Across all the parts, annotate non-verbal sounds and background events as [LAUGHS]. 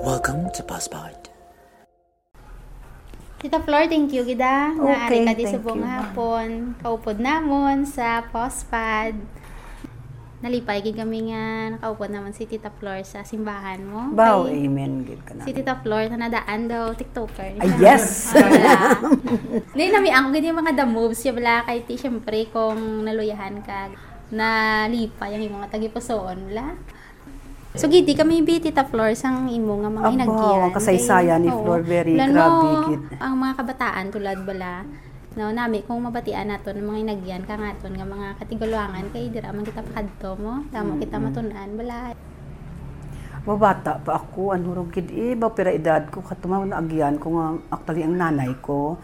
Welcome to Buzzbot. Tita Flor, thank you gida. nga Okay, ari ka di you, ma'am. hapon. Kaupod namon sa postpad. Nalipay gid kami nga nakaupod naman si Tita Flor sa simbahan mo. Bao, Kay amen. Gid ka na. Si Tita Flor na nadaan daw TikToker. Ay, yes! [LAUGHS] Hindi nami ang gid yung mga the moves siya bala kay ti syempre kung naluyahan ka na lipay ang imong mga tagipusoon la. So gidi kami bi Tita Flor sang imo nga mga ang kasaysayan ni Oo. Flor, very grabe, gid. Ang mga kabataan tulad bala no nami kung mabatian naton ng mga hinagyan ka ngaton nga mga katigulwangan kay dira man kita pakadto mo tamo kita matunan bala Mabata pa ako, ano ro gid eh, pira edad ko katumaw na agyan ko nga actually ang nanay ko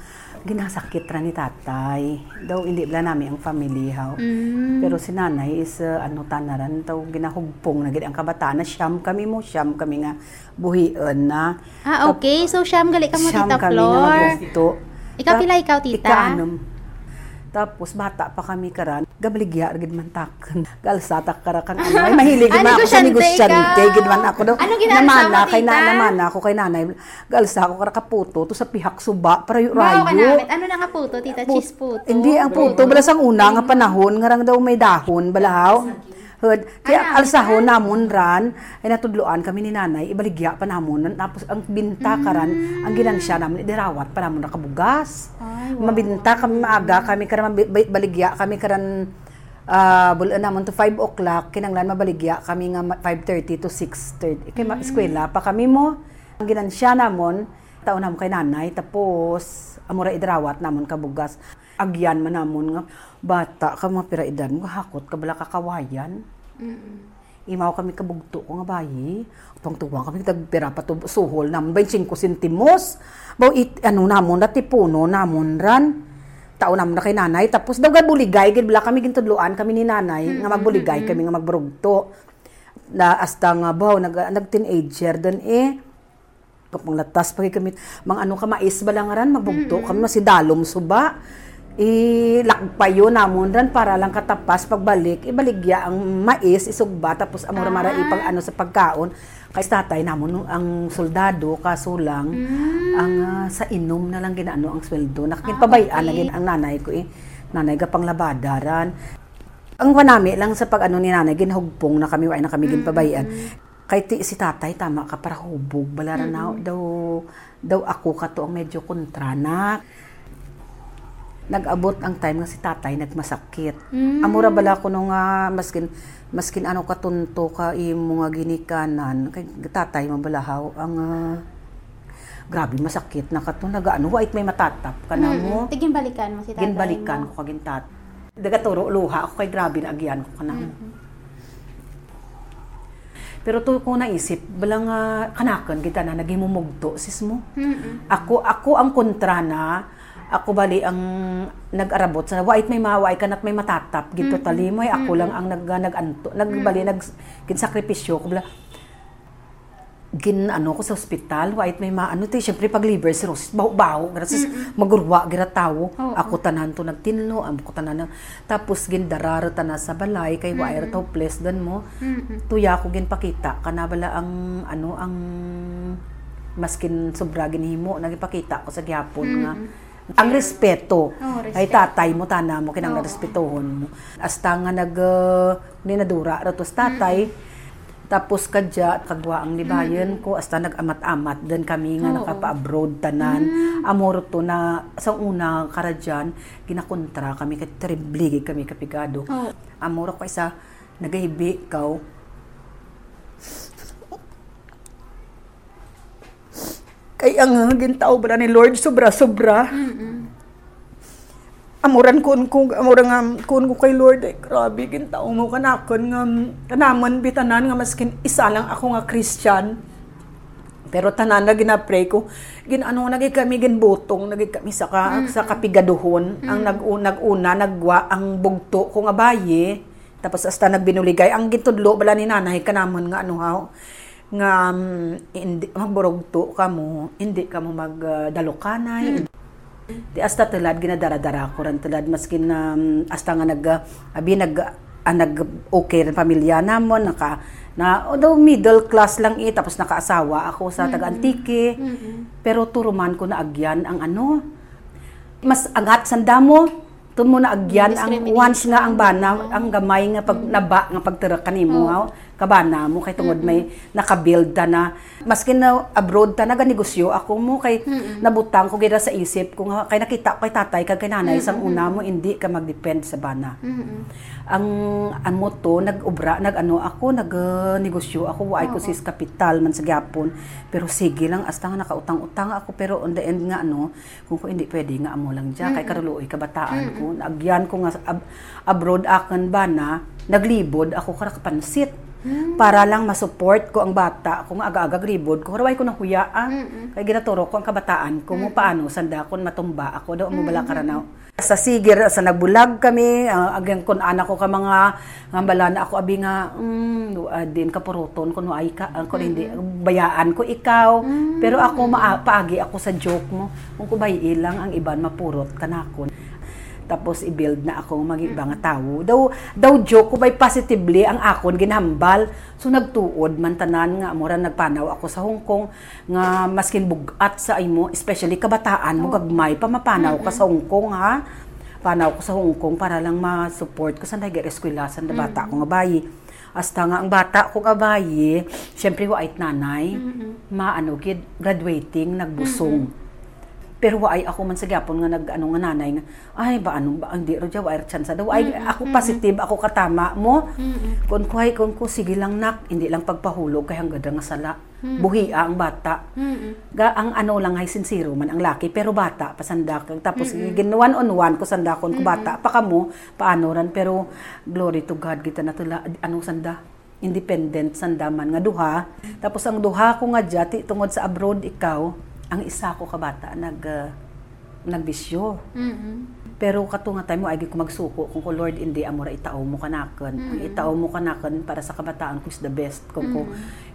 ginasakit ra ni tatay. Daw hindi bala nami ang family how. mm, Pero si nanay is uh, ano tanaran taw ginahugpong na gid ang kabataan na siyam kami mo siyam kami nga buhian na. ah okay so siyam gali ka mo Siyam Tita kami Flor nga magluto. Ikaw pila ikaw, tita? Ikaanom. Tapos bata pa kami karan, gabaligya gid man takan. [LAUGHS] Galsata karakan ano. Mahilig [LAUGHS] Ah, man ako sa negosyante gid man ako. Ano ginasa namana kay na namana ako kay nanay. Galsa ako kara kaputo to sa pihak suba para yu rayo. Ano na nga puto, tita? Cheese puto? Hindi ang puto bala sang una nga panahon nga rang daw may dahon balahaw. Hud, kaya Ay, alsahon namon ran, ay natudloan kami ni nanay, ibaligya pa namon. Tapos ang binta karan, ang ginansya namin, idirawat pa namon nakabugas. Ay, wow. Mabinta kami maaga, kami karan baligya, kami karan uh, bulan namon to 5 o'clock, kinanglan mabaligya, kami nga ma- 5.30 to 6.30. Kaya ma- eskwela pa kami mo. Ang ginansya namon, taon namon kay nanay, tapos amura idrawat namon kabugas. Agyan man namon nga, bata ka mga pira edad mo, hakot ka bala kakawayan. Imaw kami kabugto ko nga bayi. Tuwang-tuwang kami tagpira pa to suhol nam 25 sentimos. Baw it ano namon dati puno namon ran. Tao namon na kay nanay tapos daw buligay gid bala kami gintudloan kami ni nanay nga magbuligay kami nga magbrugto. Na hasta nga baw nag nag teenager don eh kapang latas pa kami mga ano ka mais balangaran magbugto kami si dalom suba ilakpayo namon ran para lang katapas pagbalik ibaligya ang mais isugba tapos amora mara Ah. ipang ano sa pagkaon. Kay tatay namon ang soldado kasulang ang ah, sa inom na lang ginaano ang sweldo. Nakakinpabayaan Ah, okay. ang nanay ko eh. Nanay ga panglabadaran ang wanami lang sa pag ano ni nanay ginhugpong na kami wa na kami ginpabayaan kay ti, si tatay tama ka para hubog. Balaran na daw daw ako ka to ang medyo kontra na nag-abot ang time nga si tatay nagmasakit. Amura bala ko nung nga maskin maskin ano katunto ka imo nga ginikanan kay tatay mabalahaw ang ah, grabe masakit na kato nagaano wait may matatap ka na mo. Tigin balikan mo si tatay Ginbalikan mo. ko kagin tat. Daga turo luha ako kay grabe na agyan ko kanang. Pero to ko naisip, balang uh, kanakan kita na nagimumugto sis mo. Mm-mm. Ako ako ang kontra na ako bali ang nag-arabot. Sa wait may maway kanat may matatap. Gito tali mo ay ako lang ang nag naganto. Nagbali nag ginsakripisyo ko bala gin ano ko sa ospital wait may maano ti syempre pag liver cirrhosis baw baw gratis magurwa gira tawo ako tanan to nagtinlo am ko tanan na- tapos gin dararo tanan sa balay kay wire to place dan mo. Tuya ko gin pakita kanabala ang ano ang maskin sobra ginhimo nagipakita ko sa gyapon nga ang respeto. Kay respeto. tatay mo tana mo kinang Oo. respetohon mo. Hasta nga nag uh, ninadura ratos tatay. Tapos kadya kagwa ang libayan ko hasta nag-amat-amat. Dan kami nga Oo. nakapa-abroad tanan. Amoro to na sa una karadyan ginakontra kami terrible kami kapigado. Oo. amoro ko isa nagahibi kaw kay ang gintaw ba ni Lord sobra sobra. Mm-mm. amuran kun ko amuran nga kun ko kay Lord ay grabe gintaw mo. Kanakon nga kanaman bitanan nga maskin isa lang ako nga Christian. Pero tanan na ginapray ko. Ginano nagay kami ginbutong nagay kami sa ka, sa kapigaduhon. Ang nag-una naguna nagwa ang bugto ko nga baye. Tapos hasta nagbinuligay. Ang gitudlo bala ni nanay kanamon nga ano haw nga um, hindi magburugto ka mo hindi ka mo magdalukanay Di asta tulad ginadara-dara ko ran tulad maskin um, asta nga nag abi nag ah, nag okay rin pamilya namon naka Na, although middle class lang eh, tapos nakaasawa ako sa taga-antike. Pero turuman ko na agyan ang ano, mas angat sanda mo, tun mo na agyan ang once nga ang bana, ang gamay nga pag naba nga pagtira kanimo ha, kabana mo kay tungod may nakabuild ta na. Maski na abroad ta naganegosyo ako mo kay nabutang ko gira sa isip ko nga kay nakita ko kay tatay kag kay nanay sang una mo hindi ka magdepend sa bana. Ang amo to nag-obra nag-ano ako nag-negosyo ako wa ko sis kapital man sa gyapon pero sige lang hasta nga nakautang-utang ako pero on the end nga ano kung ko hindi pwede nga amo lang diya kay karuloy kabataan ko. Nagyan ko nga ab- abroad akan bana naglibod ako kara kapansit para lang masupport ko ang bata. Kung aga-aga gribod ko karaway ko ng huya ah. kay ginaturo ko ang kabataan ko mo paano sanda kon matumba ako. Daw mo bala karanaw. Sa sigir sa nagbulag kami uh, agyan kon anak ko ka mga nga bala na ako abi nga mm, uh, din kapuruton kun ay ka uh, kun hindi bayaan ko ikaw. Pero ako maa- paagi ako sa joke mo. Kung kubay ilang ang iban mapurot kanakon tapos i-build na ako mag ibang tao. Daw daw joke ko by positively ang akon ginhambal. So nagtuod man tanan nga mura nagpanaw ako sa Hong Kong nga maskin bugat sa imo, especially kabataan mo gagmay pa mapanaw ka sa Hong Kong ha. Panaw ko sa Hong Kong para lang ma-support ko sa nag eskwela sa bata ko nga bayi. Hasta nga ang bata ko nga bayi, syempre wa it nanay, maano gid graduating nagbusong. Pero waay ako man sa gyapon nga nag ano nga nanay nga ay ba ano ba hindi ro wa chance daw ay ako positive ako katama mo. Kun kuhay kun ko sige lang nak hindi lang pagpahulog kay hanggang nga sala. Buhia ang bata. Ga ang ano lang ay sincero man ang laki pero bata pasanda kag tapos ginuwan on one ko sanda kon ko bata pa kamo paano ran? Pero glory to God kita na tula ano sanda? Independent sandaman nga duha. Tapos ang duha ko nga jati tungod sa abroad ikaw ang isa ko ka bata nag uh, nagbisyo. Pero kato nga tayo mo ay ko magsuko. Kung ko Lord hindi amora itao mo kanakan ang itao mo kanakan para sa kabataan ko is the best. Kung ko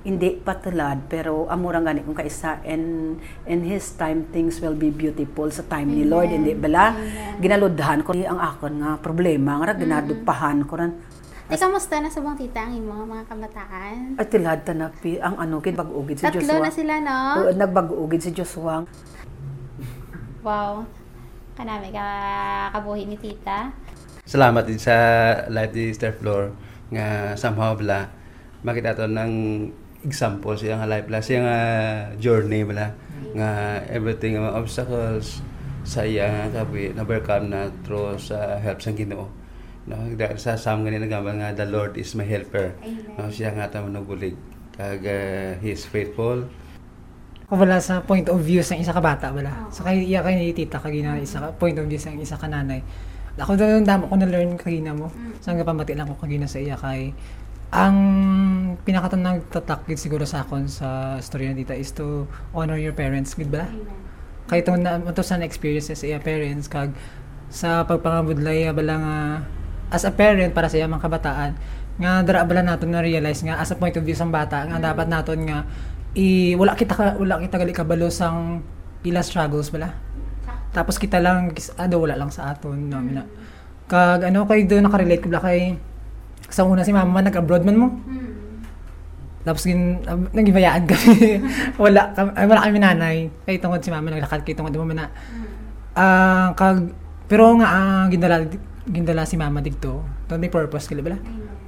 hindi patulad pero amora gani kung kaisa and in his time things will be beautiful sa time ni Lord. Hindi bala ginaludhan ko ang akon nga problema nga ginadupahan ko ran Di kamusta na sa bang tita ang imong mga kabataan? at tilad ta na pi ang ano kin bag-ugid si Tatlo Joshua na sila, no? Oo, nagbag-ugid si Joshua Wow. Kanami ka kabuhi ni tita. Salamat din sa Life ni Sister Floor nga somehow bala makita to ng example siya nga life bala siya nga journey bala nga everything mga obstacles sa iya nga kabi na overcome na through sa help sa Ginoo no? Dahil sa sam nga nagaman nga the Lord is my helper. No? Siya nga ta manugulig kag uh, he is faithful. Kung wala sa point of view sa isa ka bata wala. So kay iya kay ni tita kay na isa ka point of view sa isa ka nanay. Ako daw yung damo ko na learn kay na mo. Sa nga pamati lang ko kay na sa iya kay ang pinakatang nagtatakid siguro sa akon sa storya ni tita is to honor your parents, gid ba? Kay to na to sa experiences sa iya parents kag sa pagpangabudlay bala nga as a parent para sa mga kabataan nga dara bala naton na realize nga as a point of view sang bata nga dapat naton nga i wala kita ka, wala kita gali kabalo sang ila struggles bala. Tapos kita lang ado wala lang sa aton no mina kag ano kay do nakarelate ko bala kay sa una si mama nag-abroad man mo. Tapos gin um, nagibayaan kami. [LAUGHS] Wala kami, ay, wala kami nanay. Kay tungod si mama naglakad kay tungod mo na. Ah kag pero nga ah, gindala gindala si mama digto to may purpose kila bala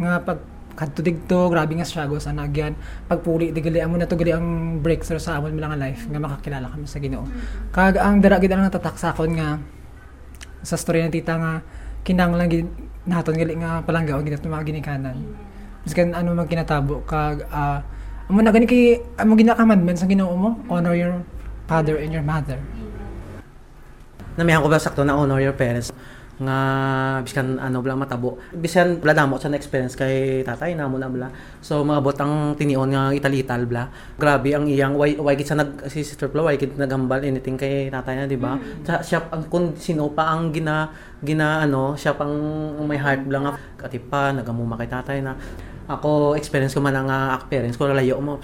nga pag kadto digto grabe nga struggles ana agyan pagpuli digali amo na to gali ang breakthrough sa amon lang life nga makakilala kami sa Ginoo. Kag ang dara gid ang natatak sa akon nga sa story ng tita nga kinanglan gid naton gali nga palangga gid nato mga ginikanan. Biskan ano man kinatabo kag ah, amo na gani kay amo gina commandments sa Ginoo mo honor your father and your mother. Namihan ko ba sakto na honor your parents nga biskan ano bla matabo. Bisan bla damo sa experience kay tatay na mo na bla. So mga botang tinion nga italital bla. Grabe ang iyang way way gid sa nag si sister Flo way gid nagambal anything kay tatay na di ba? Sa- siya ang kung sino pa ang gina gina ano siya pang may heart bla nga. Katipa nagamuma kay tatay na. Ako experience ko man ang uh, parents ko layo mo.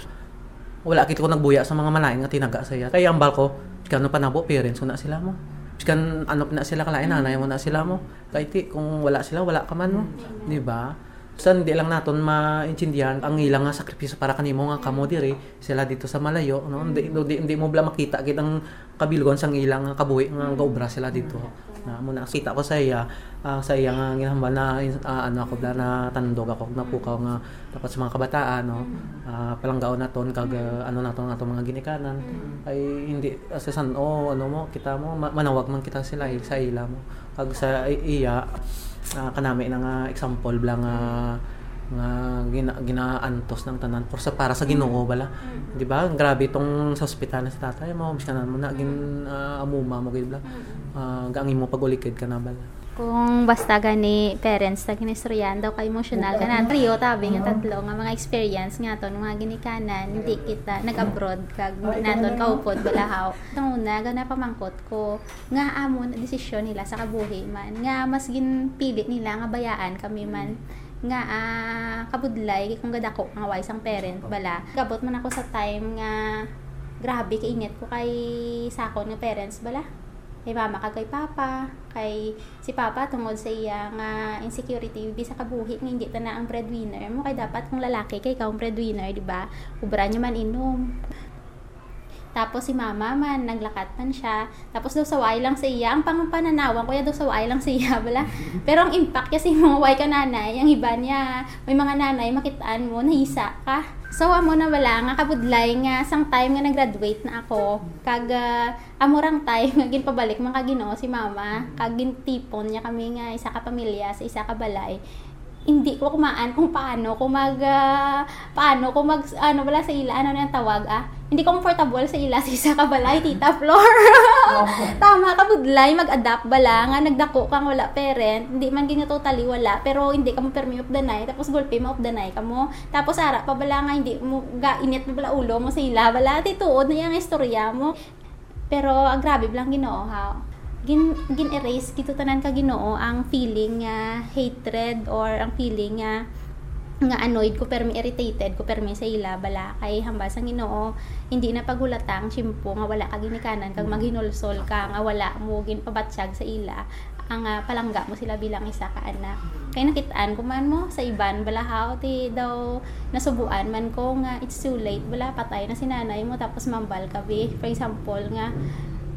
Wala kit ko nagbuya sa mga malain nga tinaga saya kaya ang balko kano pa nabo parents ko na sila mo kan ano na sila kalain nanay mo na sila mo. Kahit ti, kung wala sila wala ka man mo. Di ba Sa hindi lang naton maintindihan ang ilang nga sakripisyo para kanimo nga kamo diri sila dito sa malayo no? Hindi hindi, hindi mo bla makita kitang kabilgon sang ilang nga kabuhi nga gaobra sila dito. Na mo nakita ko sa iya ah, sa iya nga ginahambal na ah, ano ako bla na tandog ako na pukaw nga dapat sa mga kabataan no? Ah, palanggaon naton kag ah, ano naton naton mga ginikanan. Ay hindi sa san o ano mo kita mo ma- manawag man kita sila eh, sa ila mo. Kag sa iya ah, kanami na nga example bla nga nga gina, ginaantos ng tanan for sa para sa Ginoo bala. Di ba? Grabe itong sa ospital na sa tatay mo biskanan mo na gin ah, amuma mo gid bla. Uh, gaangin mo pag ulikid ka na bala Kung basta gani parents na ginistoryan daw ka emotional ka na trio tabi nga tatlo nga mga experience nga to mga ginikanan hindi kita nag-abroad kag naton kaupod balahaw. Itong una gana pamangkot ko. Nga amo na desisyon nila sa kabuhi man. Nga mas ginpili nila nga bayaan kami man. Nga ah, kabudlay kung gadako nga wise ang parent bala. Gabot man ako sa time nga grabe kainit ko kay sakon nga parents bala kay mama kag kay papa kay si papa tungod sa iya nga insecurity bisa kabuhi nga hindi ta na ang breadwinner mo kay dapat kung lalaki kay ikaw ang breadwinner di ba ubra niya man inom tapos si mama man, naglakat man siya. Tapos daw saway lang sa iya. Ang panganpananawan ko yan daw saway lang sa iya. Bala. [LAUGHS] Pero ang impact kasi mga way ka nanay, ang iba niya, may mga nanay, makitaan mo, nahisa ka. So, amo na wala nga kabudlay nga sang time nga nag-graduate na ako. Kag ah, amorang time [LAUGHS] nga ginpabalik man ka Ginoo si mama. Kag gintipon niya kami nga isa ka pamilya sa isa ka balay hindi ko kumaan kung paano ko mag ah, paano ko mag ano wala sa ila ano na yung tawag ah? Hindi comfortable sa ila [LAUGHS] sa isa ka balay tita floor [LAUGHS] tama ka budlay mag-adapt bala nga nagdako kang wala parent hindi man gina totally wala pero hindi ka mo permi of the night tapos gulpi mo of the night ka mo. Tapos ara pa bala nga hindi mo ga init mo bala ulo mo sa ila bala tituod na yung istorya mo. Pero ang grabe lang Ginoo ha? Gin gin erase gito tanan ka Ginoo ang feeling hatred or ang feeling nga nga annoyed ko pero irritated ko pero sa ila bala kay hambas ang Ginoo. Hindi na pagulatang simpo nga wala ka ginikanan kag maghinulsol ka nga wala mo ginpabatsyag sa ila ang ah, palangga mo sila bilang isa ka anak. Kay nakitaan ko man mo sa iban balahaw ti daw nasubuan man ko nga it's too late wala patay na si nanay mo tapos mambal ka be. For example nga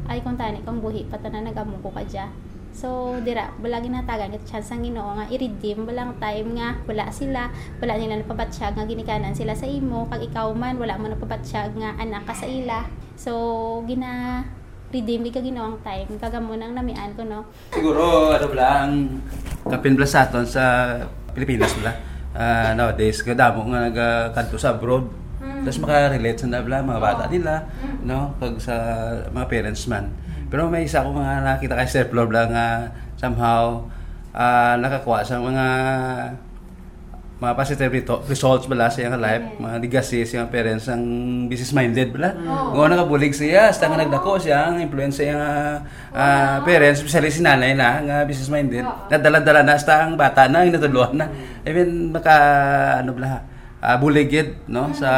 ay kung tani kang buhi pata na nagamo ko ka dya. So, dira, wala ginatagan ito chance ang ginoo nga i-redeem walang time nga wala sila, wala nila napabatsyag nga ginikanan sila sa imo, kag ikaw man wala mo napabatsyag nga anak ka sa ila. So, gina redeem ka ginoo ang time kagamo nang namian ko no. Siguro, ano pala, ang kapinblas sa aton sa Pilipinas pala. Ah, nowadays, kadamo nga nagkanto sa abroad. Tapos makarelate sa nabla, mga bata nila, no? Pag sa mga parents man. Pero may isa ko mga nakita kay Step Lord lang nga somehow ah, nakakuha sa mga mga positive results bala sa iyang life, mga legacy sa iyang parents ang business minded bala. Kung nakabulig siya, hasta nga nagdako siya ang influence sa iyang ah, parents, especially si nanay na nga business minded. Nadala-dala na hasta ang bata na, yung natuluan na. I mean, maka ano bala, ah, buligid no sa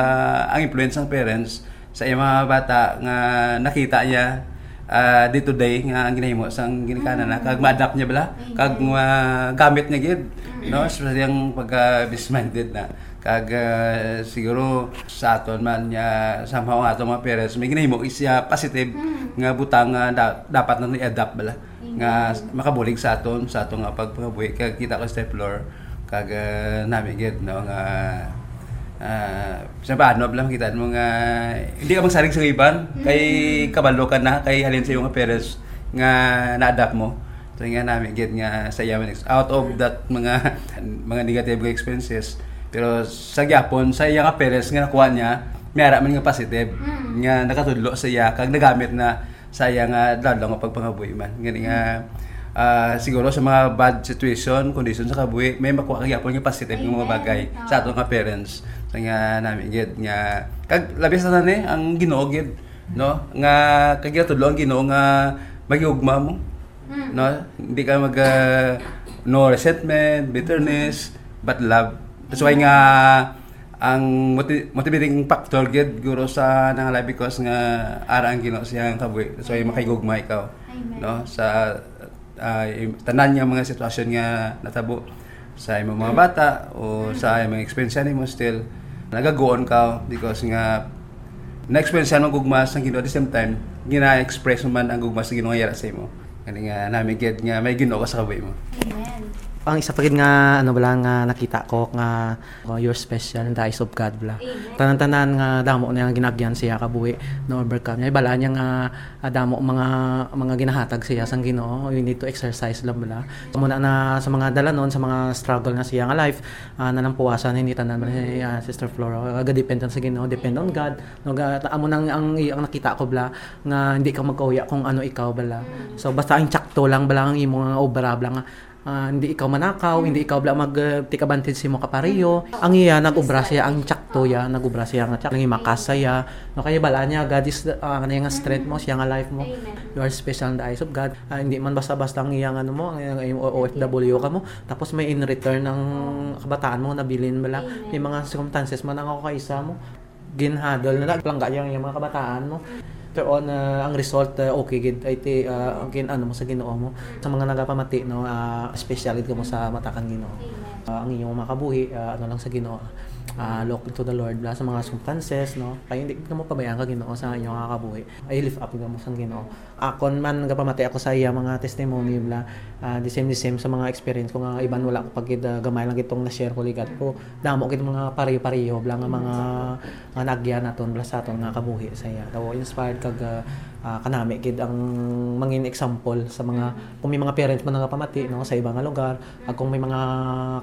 ang influence ng parents sa iyang mga bata nga nakita niya ah, day to day nga ang ginahimo sang ginikanan na kag ma-adapt niya bala kag ma- gamit niya gid no? Especially ang pagka minded na. Kag ah, siguro sa aton man niya somehow nga mga parents may ginahimo isya positive nga butang nga da- dapat na i-adapt bala. Nga makabulig sa aton sa aton nga pagpangabuhi kag kita ko step floor kag uh, nami gid no? Nga Ah, sa paano lang kita. Mo nga hindi ka magsarig sa iban. Kay kabalo ka na kay halin sa iyong parents nga na-adapt mo. So nga namin get nga sa yaman out of that mga [LAUGHS] mga negative experiences. Pero sa gyapon sa iya nga parents nga nakuha niya mayara man nga positive. Nga nakatudlo sa iya. Kag nagamit na sa iya nga dadlaw nga pagpangabuhi man. Ngani nga ah, siguro sa mga bad situation, condition sa kabuhi, may makuha kag yapon nga positive nga mga bagay sa ato nga parents. So nga namin gid nga kag labis na ni ang Ginoo gid, no? Nga kag tudlo ang Ginoo nga magigugma mo. No? Hindi ka mag ah, no resentment, bitterness, but love. That's why nga ang moti- motivating factor gid guro sa nang life because nga ara ang Ginoo siya ang kabuhi. That's why makahigugma ikaw. Amen. No? Sa yung tanan nga mga sitwasyon nga natabo sa imong mga bata o sa imong experience nimo still nagagoon ka because nga na-experience mo gugma sa Ginoo. At the same time gina-express man ang gugma sa Ginoo sa imo. Kani nga nami get nga may Ginoo ka sa kabuhi mo. Amen. Ang isa pa gid nga ano bala nga nakita ko nga oh, you're special in the eyes of God bala. Tanan-tanan nga damo na nga ginagyan siya kabuhi na overcome niya bala niya nga ah, damo mga mga ginahatag siya sang Ginoo. You need to exercise lang bala. So, muna na sa mga dala noon sa mga struggle na siya nga life uh, nalampuasan ni tanan bala si ah, Sister Flora. Aga depend sa Ginoo, depend on God. No amo nang ang, ang nakita ko bala nga hindi ka magkauya kung ano ikaw bala. So basta ang tsakto lang bala ang imo nga obra bala nga Ah, hindi ikaw manakaw, hindi ikaw bla mag uh, take advantage mo kapariyo. Ang iya nagubra siya ang tsakto ya, nagubra siya nga tsak ang makasaya. No kaya bala niya God is uh, ano nga strength mo, siya nga life mo. You are special in the eyes of God. Ah, hindi man basta-basta ang iyang ano mo, ang iyang OFW ka mo. Tapos may in return ng kabataan mo nabilin bala. May mga circumstances man ang ako kaisa mo ginhadol na nagplangga yung, yung mga kabataan mo later on uh, ang result uh, okay gid ay ti uh, ano mo sa Ginoo mo sa mga nagapamati no uh, special gid mo sa mata kang Ginoo uh, ang inyong makabuhi uh, ano lang sa Ginoo. Uh, look to the Lord bla sa mga circumstances no? Kaya hindi ka mo pabayaan ka Ginoo sa inyong kakabuhi ay lift up mo sa Ginoo. Akon man nagapamati ako sa iya mga testimony bla uh, the same the same sa mga experience ko nga iban wala ko pag uh, gamay lang itong na share ko ligat ko. Damo kit mga pare-pareho bla nga mga nga nagya naton bla sa aton nga kabuhi sa iya. Daw inspired kag uh, uh, kanami kid ang mangin example sa mga kung may mga parents man nga pamati no sa ibang nga lugar ag kung may mga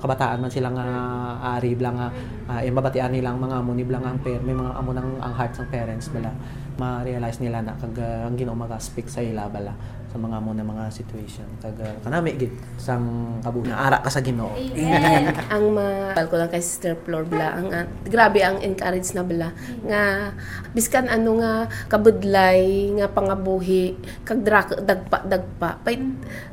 kabataan man sila nga ari bla nga uh, mabatian nila ang mga amo ni bla nga ang per may mga amo ng ang hearts ng parents bala ma-realize nila na kag uh, ang Ginoo maga-speak sa ila bala sa mga mo na mga situation. Uh, kanami gid sang kabuhi nga ara ka sa Ginoo. Amen. ang mahal ko lang kay Sister Flor bla ang ah, grabe ang encourage na bla nga biskan ano nga kabudlay nga pangabuhi kag drak, dagpa dagpa. Pay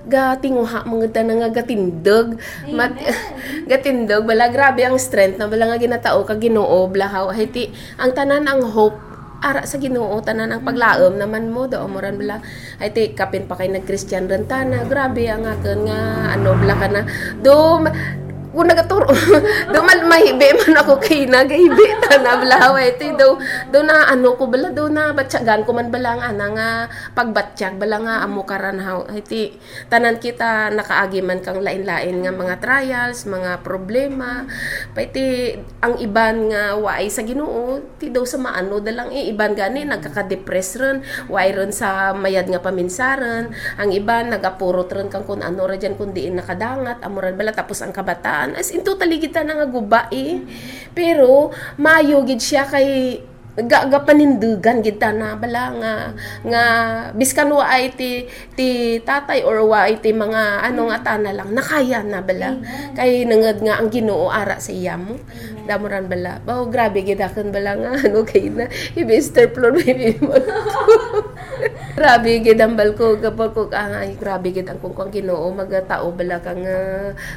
ga tinguha mga ta nga gatindog. Mat [LAUGHS] gatindog bala grabe ang strength na bala nga ginatao kag Ginoo bla how hiti ang tanan ang hope ara sa Ginoo tanan ang paglaom naman mo do moran bala. Ay ti kapin pa kay nag-Christian ren tana grabe ang akin nga ano bala ka na. Do kung nagaturo [LAUGHS] do mal mahibi man ako kay nagahibi [LAUGHS] tana bala way ti do do na ano ko bala do na batyagan ko man bala nga ana nga pagbatyag bala nga amo karan haw ti tanan kita nakaagi man kang lain-lain nga mga trials mga problema. Pay ti ang iban nga waay sa Ginoo ti daw sa maano dalang eh, iban gani nagkaka-depress ren waay ren sa mayad nga paminsaran. Ang iban nagapurot ren kang kun ano ra dyan kun diin nakadangat amuran bala tapos ang kabataan as in totally kita na nga guba eh. Pero mayo gid siya kay ga, ga panindugan gid ta na bala nga nga biskan wa ay ti ti tatay or wa ay ti mga ano nga tana lang nakaya na bala. Kay nangad nga ang Ginoo ara sa iya mo. Damoran bala. Bao grabe gid akon bala nga [LAUGHS] ano kay na i Mr. Flor baby mo grabe gid ang balko kapag ko ang ay grabe gid ang kung kung Ginoo magatao bala ka nga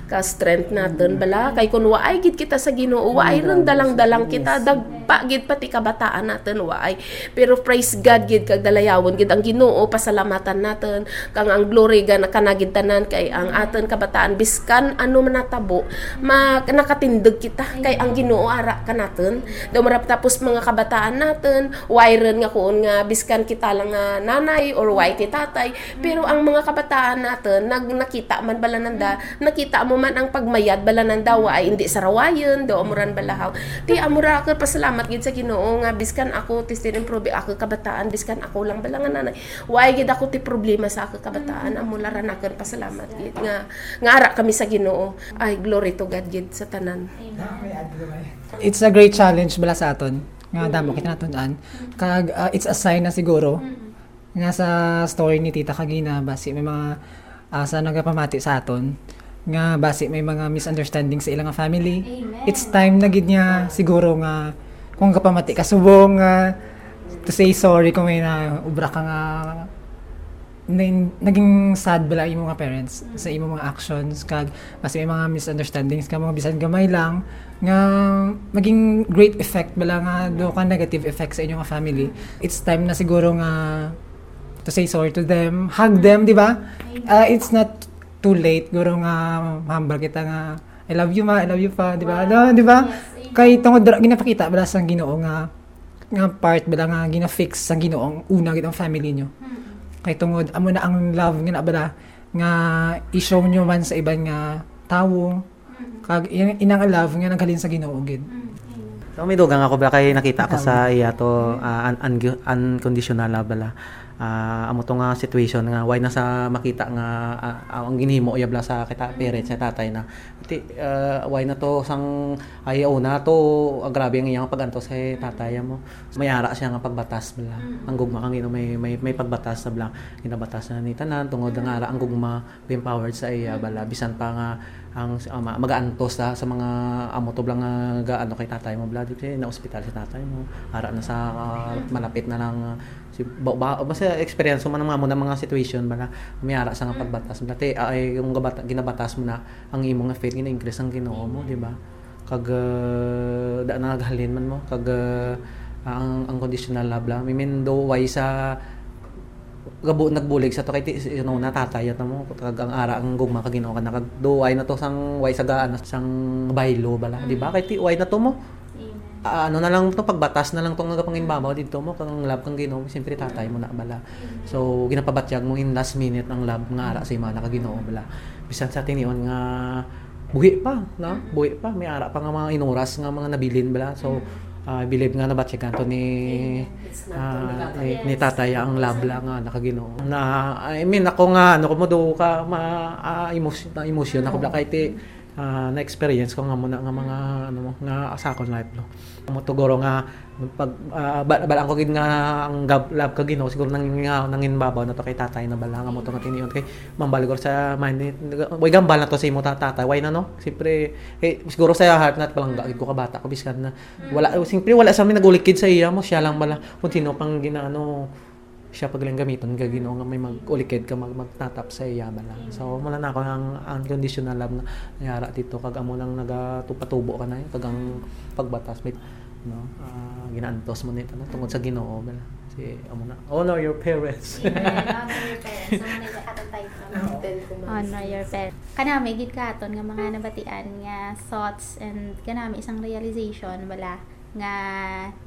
ka strength naton bala kay kun wa ay gid kita sa Ginoo wa ay ron dalang-dalang kita dagpa gid pati kabataan natin waay. Pero praise God gid kag dalayawon gid ang Ginoo pasalamatan natin kang ang glory ga nakanagid tanan kay ang aton kabataan biskan ano man natabo ma nakatindog kita kay ang Ginoo ara ka natin daw marap tapos mga kabataan natin why ron nga kuon nga biskan kita lang nga nanay or why ti tatay. Pero ang mga kabataan natin nag nakita man bala nanda nakita mo man ang pagmayad bala nanda ay hindi sarawayon do amuran balahaw ti amura ka pasalamat gid sa Ginoo nga biskan ako ti improve ako kabataan biskan ako lang bala nga nanay. Why gid ako ti problema sa ako kabataan? Amo laran ako pasalamat gid nga nga ara kami sa Ginoo. Ay glory to God gid sa tanan. It's a great challenge bala sa aton. Nga damo kita natunan. Kag uh, it's a sign na siguro nga sa story ni Tita Kagina basi may mga uh, sa nagapamati sa aton. Nga basi may mga misunderstanding sa ilang family. It's time na gid niya siguro nga kung kapamati ka subong nga to say sorry kung may na ubra ka nga na- naging sad bala imo mga parents sa imo mga actions. Kag kasi may mga misunderstandings ka mga bisan gamay lang nga maging great effect bala nga do ka negative effect sa inyong nga family. It's time na siguro nga to say sorry to them hug them di ba Uh, it's not too late guro nga humble kita nga I love you ma, I love you pa, di ba? Ano, di ba? Kay tungod dra ginapakita bala sa Ginoo nga nga part bala nga gina-fix sa Ginoo ang una gid ang family nyo. Kay tungod amo na ang love nga bala nga i-show nyo man sa iban nga tawo. Kag in- inang love nga naghalin sa Ginoo gid. So may dugang ako ba kay nakita ko sa iya to ah, un- un- unconditional love bala. Ah, amo to nga situation nga why nasa makita nga ah, ang ginhimo iya bala sa kita parents sa tatay na ti ah, why na to sang ayaw na to ah, grabe ang iyang paganto sa tatay mo. May ara siya nga pagbatas bala. Ang gugma kang ino may may may pagbatas sa bala. Ginabatas na ni tanan tungod nga ara ang gugma empowered sa iya bala bisan pa nga ang ama mag-aantos sa sa mga amo to blang nga gaano kay tatay mo blood kasi na ospital si tatay mo. Ara na sa ah, malapit na lang ah, si ba, ba basta experience mo man mga na mga situation bala may ara sa nga pagbatas. Dati ay yung gabata, ginabatas mo na ang imo nga faith gina-increase ang Ginoo mo di ba? Kag ah, da na naghalin man mo. Kag ah, ang ang conditional love lang I mean do why sa gabo nagbulig sa to kay you know, natatay at mo kag ang ara ang gugma kag Ginoo ka na kag duway na to sang way sa gaan sang baylo bala di ba? Kay ti way na to mo. Ah, ano na lang to pagbatas na lang tong nga pangimbabaw dito mo kang love kang Ginoo siyempre tatay mo na bala. So ginapabatyag mo in last minute ang love nga ara sa imana kag Ginoo bala. Bisan sa tinion nga buhi pa na buhi pa may ara pa nga mga inuras nga mga nabilin bala. So ah, I believe nga nabatyagan to ni ah, ni, ni tatay ang lang nga nakaginoo. Na I mean ako nga ano ko mo do ka ma ah, emotion na emotion ako bala kay ti ah, na experience ko nga muna nga mga ano nga sa akong life no? Mo tugoro nga pag uh, balang ko gid nga ang gab, love ka Ginoo siguro nang nga nangin babaw na to kay tatay na bala nga mo to nga tiniyon. Kay mambaligor sa mind ni way gambal na to sa imo ta- tatay? Why na no? Siyempre eh, siguro sa heart nat palangga gid ko ka bata ko biskan na. Wala siyempre wala sa amin nagulikid sa iya mo siya lang bala. Kung sino pang ginaano siya pag lang gamiton ka Ginoo nga may mag-ulikid ka mag magtatap sa iya bala so mula na ako ang unconditional love nga nangyara dito. Kag amo nang nagatupatubo ka na yun. Kag ang pagbatas may no ah, ginaantos mo nito no? Tungod sa Ginoo bala. Si amo na honor your parents. Honor your parents. [LAUGHS] Kanami, gid katon nga mga nabatian nga thoughts and kanami isang realization wala nga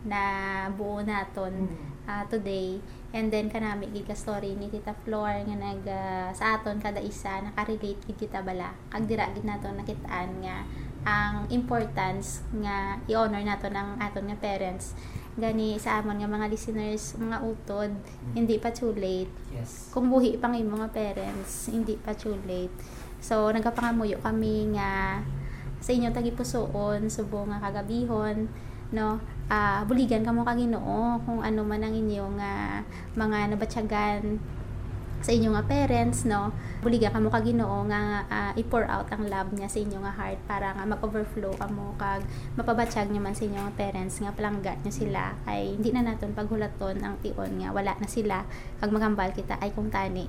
na buo naton ah, today and then kanami gid ka story ni Tita Flor nga nag ah, sa aton kada isa nakarelate gid kita bala. Kag dira gid naton nakitaan nga ang importance nga i-honor naton ang aton nga parents. Gani sa amon nga mga listeners mga utod hindi pa too late. Yes. kung buhi pang imong mga parents, hindi pa too late. So, nagapangamuyo kami nga sa inyong tagipusoon, subo nga kagabihon, no, ah buligan kamo ka Ginoo kung ano man ang inyong nga mga nabatyagan sa inyong nga parents, no, buligan kamo ka Ginoo nga ah, i-pour out ang love niya sa inyong nga heart para nga mag-overflow kamo kag mapabatsyag niyo man sa inyong nga parents nga palangga niyo sila. Ay hindi na naton paghulaton ang tion nga wala na sila. Kag magambal kita ay kung tani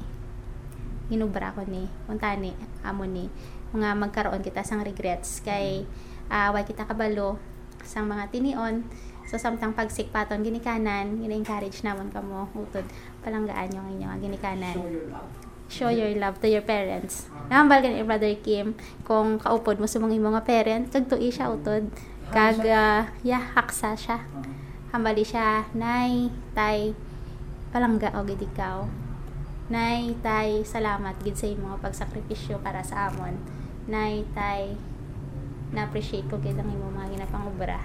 ginubra ko ni kung tani amo ni mga magkaroon kita sang regrets. Kay ah, way kita kabalo sang mga tinion so samtang pagsikpaton ginikanan gina-encourage namon kamo utod palanggaan yung inyong ginikanan show your love to your parents. Nambal ka ni Brother Kim kung kaupod mo sa mga nga parents, kag tui siya utod. Kag ah, yeah, haksa siya. Hambali siya, nay, tay, palangga o gid ikaw. Nay, tay, salamat gid sa imong pagsakripisyo para sa amon. Nay, tay, na-appreciate ko gid ang imong mga ginapangubra.